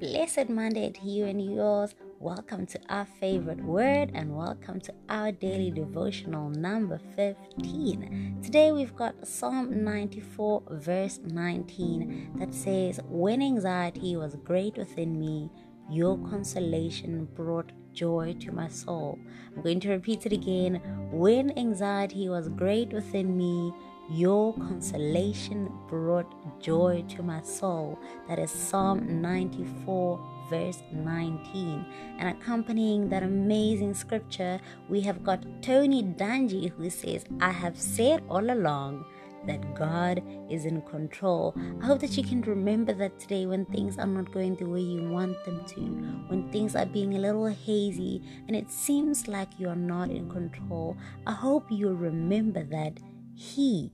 blessed Monday to you and yours. Welcome to our favorite word and welcome to our daily devotional number 15. Today we've got Psalm 94, verse 19, that says, When anxiety was great within me, your consolation brought joy to my soul. I'm going to repeat it again. When anxiety was great within me, your consolation brought joy to my soul. That is Psalm 94, verse 19. And accompanying that amazing scripture, we have got Tony Dungy who says, I have said all along that God is in control. I hope that you can remember that today when things are not going the way you want them to, when things are being a little hazy and it seems like you are not in control. I hope you remember that He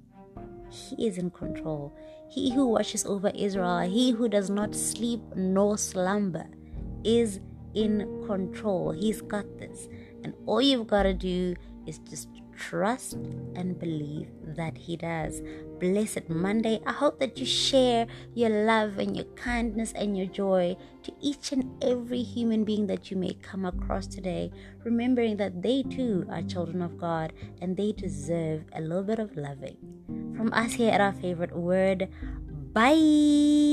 he is in control. He who watches over Israel, he who does not sleep nor slumber, is in control. He's got this. And all you've got to do is just trust and believe that He does. Blessed Monday. I hope that you share your love and your kindness and your joy to each and every human being that you may come across today, remembering that they too are children of God and they deserve a little bit of loving. From us here at our favorite word, bye.